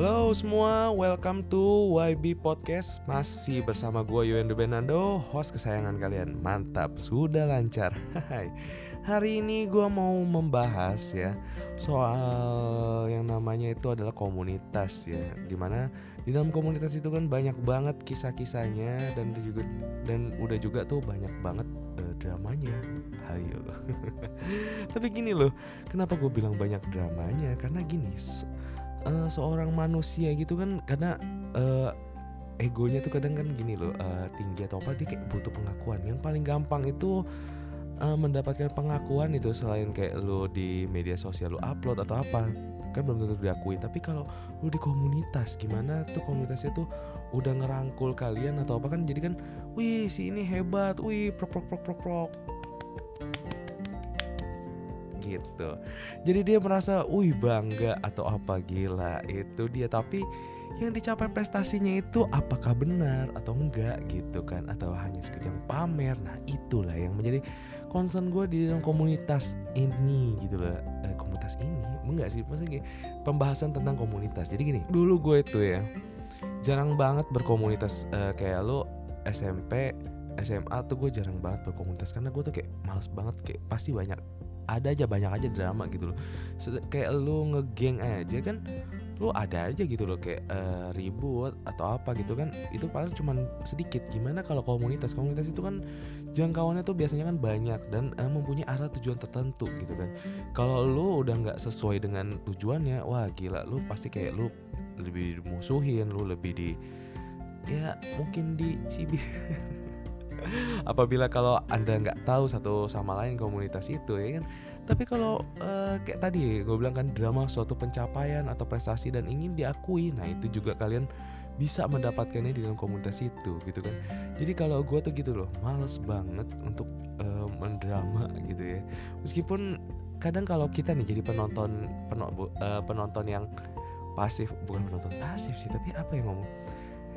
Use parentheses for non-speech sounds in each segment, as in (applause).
Halo semua, welcome to YB Podcast. Masih bersama gue Yuendo Benando, host kesayangan kalian. Mantap, sudah lancar. (laughs) Hai. Hari ini gue mau membahas ya Soal yang namanya itu adalah komunitas ya. Di mana di dalam komunitas itu kan banyak banget kisah-kisahnya Dan juga dan udah juga tuh banyak banget uh, dramanya. Hayo (laughs) Tapi gini loh, kenapa gue bilang banyak dramanya? Karena gini, uh, seorang manusia gitu kan karena uh, egonya tuh kadang kan gini loh uh, tinggi atau apa dia kayak butuh pengakuan. Yang paling gampang itu uh, mendapatkan pengakuan itu selain kayak lo di media sosial lo upload atau apa kan belum tentu diakui. Tapi kalau lo di komunitas gimana tuh komunitasnya tuh udah ngerangkul kalian atau apa kan jadi kan wih si ini hebat wih prok prok prok prok prok gitu. Jadi dia merasa wih bangga atau apa gila itu dia. Tapi yang dicapai prestasinya itu apakah benar atau enggak gitu kan atau hanya sekejap pamer. Nah itulah yang menjadi concern gue di dalam komunitas ini gitu loh. Eh, komunitas ini? Enggak sih maksudnya pembahasan tentang komunitas. Jadi gini dulu gue itu ya jarang banget berkomunitas eh, kayak lo SMP SMA tuh gue jarang banget berkomunitas. Karena gue tuh kayak males banget kayak pasti banyak ada aja banyak aja drama gitu loh. Kayak lu ngegeng aja kan lu ada aja gitu loh kayak uh, ribut atau apa gitu kan itu paling cuman sedikit. Gimana kalau komunitas? Komunitas itu kan jangkauannya tuh biasanya kan banyak dan uh, mempunyai arah tujuan tertentu gitu kan. Kalau lu udah nggak sesuai dengan tujuannya wah gila lu pasti kayak lu lebih dimusuhin lu lebih di ya mungkin di cibi (laughs) apabila kalau anda nggak tahu satu sama lain komunitas itu ya kan? Tapi kalau uh, kayak tadi gue bilang kan drama suatu pencapaian atau prestasi dan ingin diakui nah itu juga kalian bisa mendapatkannya di dalam komunitas itu gitu kan? Jadi kalau gue tuh gitu loh males banget untuk uh, mendrama gitu ya. Meskipun kadang kalau kita nih jadi penonton uh, penonton yang pasif bukan penonton pasif sih tapi apa yang ngomong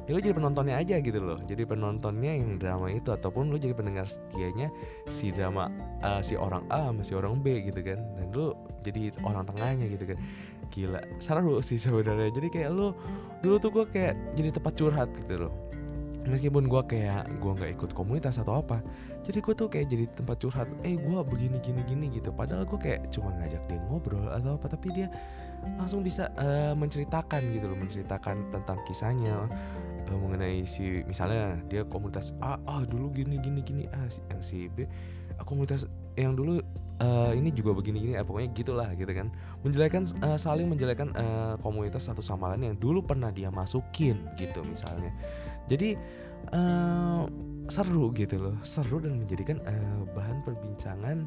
ya lu jadi penontonnya aja gitu loh. Jadi penontonnya yang drama itu ataupun lu jadi pendengar setianya si drama uh, si orang A sama si orang B gitu kan. Dan lu jadi orang tengahnya gitu kan. Gila seru sih sebenarnya. Jadi kayak lu dulu tuh gue kayak jadi tempat curhat gitu loh. Meskipun gue kayak gue nggak ikut komunitas atau apa jadi gue tuh kayak jadi tempat curhat eh gue begini gini gini gitu. Padahal gue kayak cuma ngajak dia ngobrol atau apa tapi dia langsung bisa uh, menceritakan gitu loh menceritakan tentang kisahnya uh, mengenai si misalnya dia komunitas A ah dulu gini gini gini ah yang si B. Ah, komunitas yang dulu uh, ini juga begini gini eh, pokoknya gitulah gitu kan. Menjelekan uh, saling menjelekan uh, komunitas satu sama lain yang dulu pernah dia masukin gitu misalnya. Jadi uh, seru gitu loh seru dan menjadikan uh, bahan perbincangan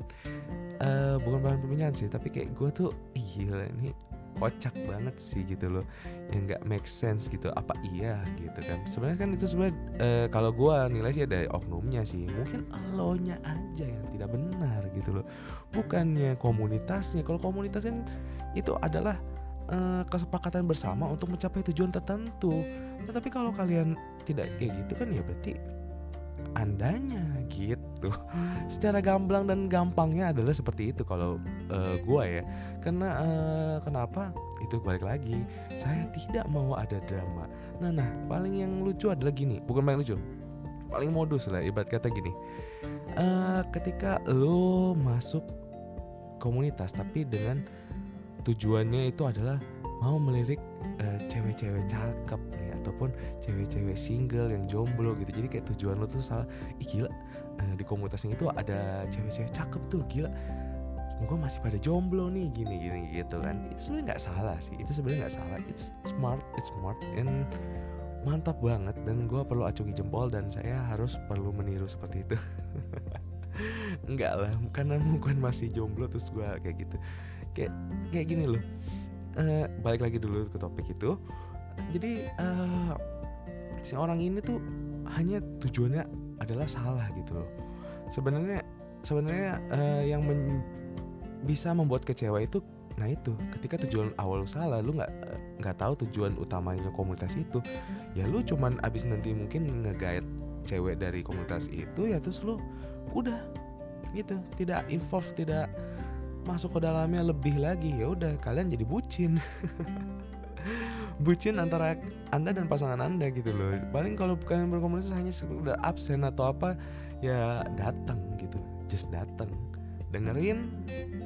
uh, bukan bahan perbincangan sih tapi kayak gue tuh gila ini kocak banget sih gitu loh. Yang nggak make sense gitu apa iya gitu kan. Sebenarnya kan itu sebenarnya uh, kalau gue nilai sih ada oknumnya sih. Mungkin alonya aja yang tidak benar gitu loh. Bukannya komunitasnya. Kalau komunitas kan itu adalah uh, kesepakatan bersama untuk mencapai tujuan tertentu. Nah, tapi kalau kalian tidak kayak gitu kan ya berarti andanya gitu. Secara gamblang dan gampangnya adalah seperti itu kalau uh, gua ya. Karena uh, kenapa? Itu balik lagi saya tidak mau ada drama. Nah nah paling yang lucu adalah gini bukan paling lucu paling modus lah ibarat kata gini. Uh, ketika lo masuk komunitas tapi dengan tujuannya itu adalah mau melirik cewek-cewek uh, cakep ataupun cewek-cewek single yang jomblo gitu. Jadi kayak tujuan lo tuh salah. Ih gila. Uh, di komunitasnya itu ada cewek-cewek cakep tuh gila. Semoga masih pada jomblo nih gini gini gitu kan. Itu sebenarnya nggak salah sih. Itu sebenarnya nggak salah. It's smart it's smart and mantap banget. Dan gue perlu acungi jempol dan saya harus perlu meniru seperti itu. (laughs) Enggak lah karena mungkin masih jomblo terus gue kayak gitu. Kayak kayak gini loh. Uh, balik lagi dulu ke topik itu jadi uh, si orang ini tuh hanya tujuannya adalah salah gitu loh. Sebenarnya sebenarnya uh, yang men bisa membuat kecewa itu nah itu. Ketika tujuan awal lu salah lu nggak nggak tahu tujuan utamanya komunitas itu. Ya lu cuman abis nanti mungkin ngegait cewek dari komunitas itu ya terus lu udah gitu. Tidak involve tidak masuk ke dalamnya lebih lagi ya udah kalian jadi bucin (laughs) bucin antara anda dan pasangan anda gitu loh. Paling kalau kalian berkomunikasi hanya sekedar absen atau apa ya datang gitu. Just datang. Dengerin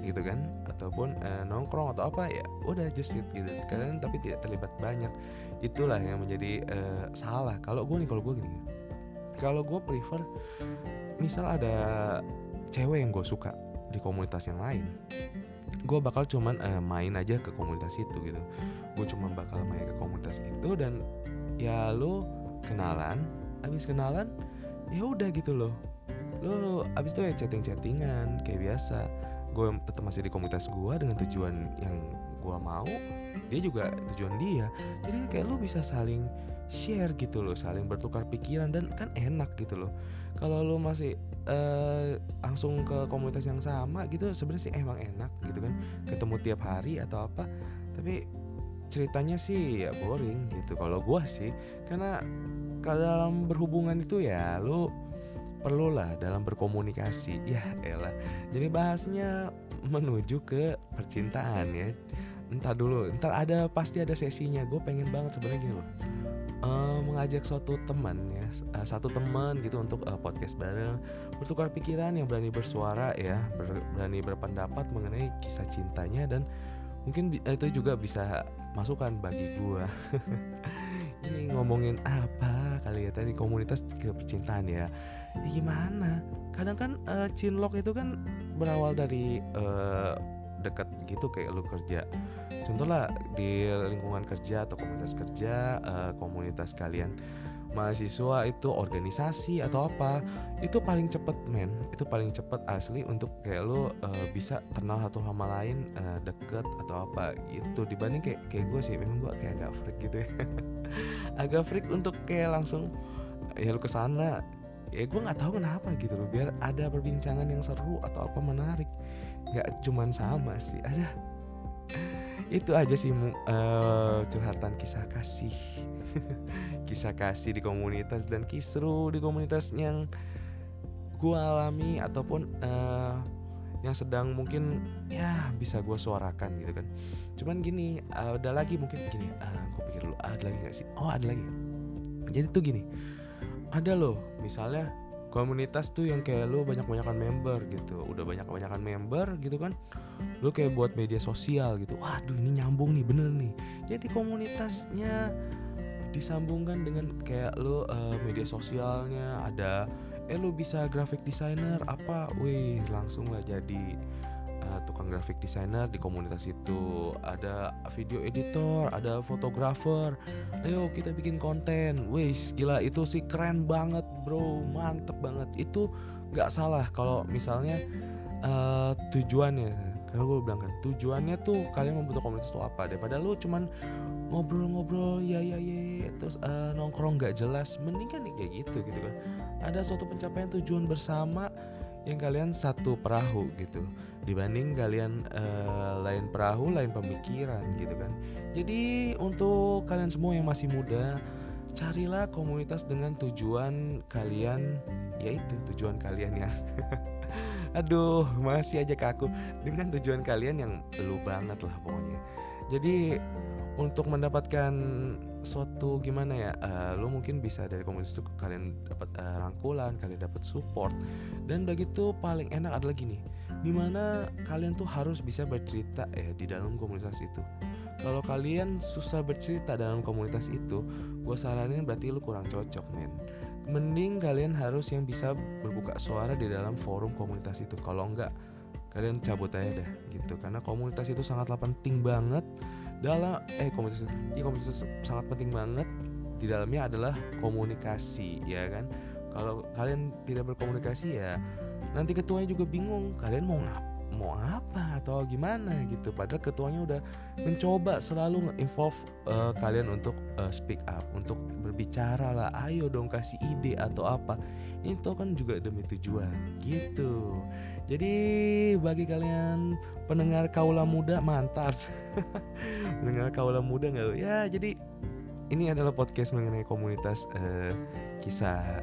gitu kan ataupun uh, nongkrong atau apa ya udah just gitu, gitu. Kalian tapi tidak terlibat banyak. Itulah yang menjadi uh, salah. Kalau gue nih kalau gue gini. Kalau gue prefer misal ada cewek yang gue suka di komunitas yang lain gue bakal cuman uh, main aja ke komunitas itu gitu. Gue cuma bakal main ke komunitas itu dan ya lo kenalan abis kenalan ya udah gitu loh. Lo abis itu ya chatting chattingan kayak biasa. Gue tetap masih di komunitas gue dengan tujuan yang gue mau dia juga tujuan dia. Jadi kayak lo bisa saling share gitu loh saling bertukar pikiran dan kan enak gitu loh. Kalau lo masih uh, langsung ke komunitas yang sama gitu sebenarnya sih emang enak gitu kan. Ketemu tiap hari atau apa tapi ceritanya sih ya boring gitu. Kalau gue sih karena kalau dalam berhubungan itu ya lo perlulah dalam berkomunikasi. (laughs) Ya elah. Jadi bahasnya menuju ke percintaan ya. Entar dulu entar ada pasti ada sesinya. Gue pengen banget sebenarnya gini loh mengajak suatu teman ya uh, satu teman gitu untuk uh, podcast bareng. Bertukar pikiran yang berani bersuara ya ber, berani berpendapat mengenai kisah cintanya dan mungkin itu juga bisa masukan bagi gue (laughs) ini ngomongin apa kali ya tadi komunitas ke percintaan ya. Ya gimana? Kadang kan uh, cinlok itu kan berawal dari uh, dekat gitu kayak lu kerja. Contoh lah di lingkungan kerja atau komunitas kerja uh, komunitas kalian mahasiswa itu organisasi atau apa itu paling cepet men. Itu paling cepet asli untuk kayak lu uh, bisa kenal satu sama lain uh, deket atau apa gitu. Dibanding kayak kayak gue sih memang gue kayak agak freak gitu ya. (laughs) Agak freak untuk kayak langsung ya lu ke sana ya gue nggak tahu kenapa gitu loh. Biar ada perbincangan yang seru atau apa menarik. Nggak cuman sama sih ada. Itu aja sih uh, curhatan kisah kasih. (laughs) Kisah kasih di komunitas dan kisru di komunitas yang gue alami ataupun uh, yang sedang mungkin ya bisa gue suarakan gitu kan. Cuman gini uh, ada lagi mungkin gini. Uh, gue pikir dulu ada lagi gak sih? Oh ada lagi. Jadi tuh gini ada loh misalnya komunitas tuh yang kayak lu banyak-banyakan member gitu. Udah banyak-banyakan member gitu kan lu kayak buat media sosial gitu. Waduh ini nyambung nih bener nih. Jadi komunitasnya disambungkan dengan kayak lu uh, media sosialnya. Ada eh lu bisa graphic designer apa? Wih langsung lah jadi uh, tukang graphic designer di komunitas itu. Ada video editor ada fotografer. Ayo kita bikin konten. Wis gila itu sih keren banget bro. Mantep banget. Itu nggak salah kalau misalnya uh, tujuannya. Karena gue bilang kan tujuannya tuh kalian membentuk komunitas itu apa? Daripada lu cuman ngobrol-ngobrol ya ya ya terus uh, nongkrong nggak jelas mending kan kayak gitu gitu kan. Ada suatu pencapaian tujuan bersama yang kalian satu perahu gitu dibanding kalian uh, lain perahu lain pemikiran gitu kan. Jadi untuk kalian semua yang masih muda carilah komunitas dengan tujuan kalian yaitu tujuan kalian yang (laughs) aduh masih aja kaku. Dengan tujuan kalian yang lu banget lah pokoknya. Jadi untuk mendapatkan suatu gimana ya uh, lo mungkin bisa dari komunitas itu kalian dapat uh, rangkulan kalian dapat support. Dan begitu paling enak adalah gini di mana kalian tuh harus bisa bercerita ya di dalam komunitas itu. Kalau kalian susah bercerita dalam komunitas itu gue saranin berarti lu kurang cocok men. Mending kalian harus yang bisa berbuka suara di dalam forum komunitas itu. Kalau enggak kalian cabut aja dah gitu. Karena komunitas itu sangatlah penting banget dalam eh komunitas ya komunitas sangat penting banget. Di dalamnya adalah komunikasi ya kan? Kalau kalian tidak berkomunikasi ya nanti ketuanya juga bingung. Kalian mau ngap mau apa atau gimana gitu. Padahal ketuanya udah mencoba selalu nge-involve uh, kalian untuk uh, speak up untuk berbicara lah ayo dong kasih ide atau apa. Itu kan juga demi tujuan gitu. Jadi bagi kalian pendengar kaula muda mantap. (laughs) pendengar kaula muda nggak ya jadi ini adalah podcast mengenai komunitas uh, kisah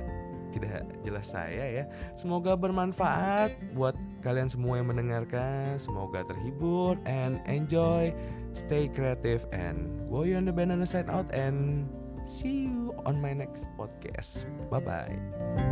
tidak jelas saya ya. Semoga bermanfaat buat kalian semua yang mendengarkan. Semoga terhibur and enjoy. Stay creative and go on the banana side out and see you on my next podcast. Bye bye.